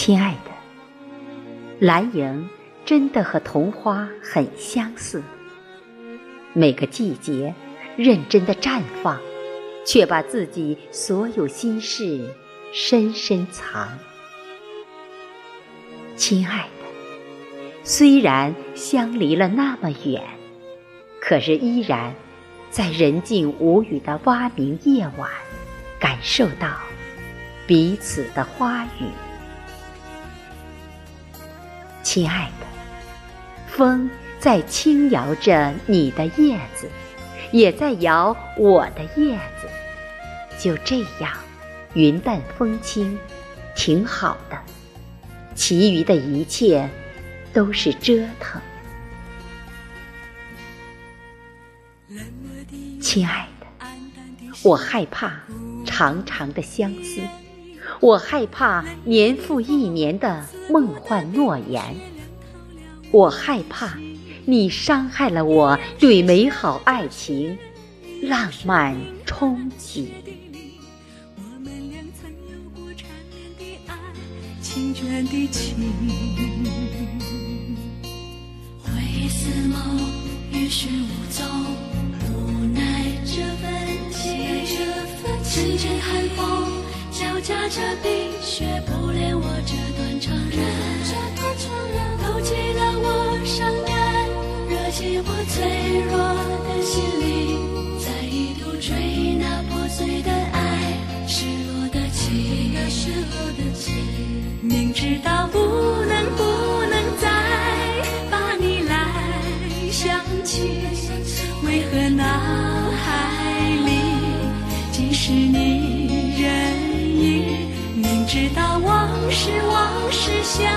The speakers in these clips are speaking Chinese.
亲爱的，蓝莹真的和桐花很相似。每个季节认真的绽放，却把自己所有心事深深藏。亲爱的，虽然相离了那么远，可是依然在人静无语的蛙鸣夜晚，感受到彼此的花语。亲爱的，风。在轻摇着你的叶子，也在摇我的叶子。就这样，云淡风轻，挺好的。其余的一切都是折腾。亲爱的，我害怕长长的相思，我害怕年复一年的梦幻诺言，我害怕。你伤害了我对美好爱情浪漫憧憬。我们俩曾有过缠绵的爱，缱绻的情。灰似梦，与世无踪，无奈这份情。阵阵寒风，交加着冰雪，不恋我这段长人，勾起了我伤感。惹起我脆弱的心灵，再一度追那破碎的爱，失落的情，失落的情。明知道不能不能再把你来想起，为何脑海里尽是你？直到往事往事想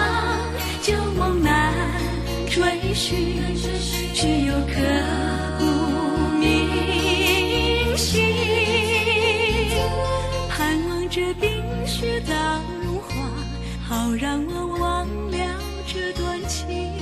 旧梦难追寻，只有刻骨铭心，盼望着冰雪早融化，好让我忘了这段情。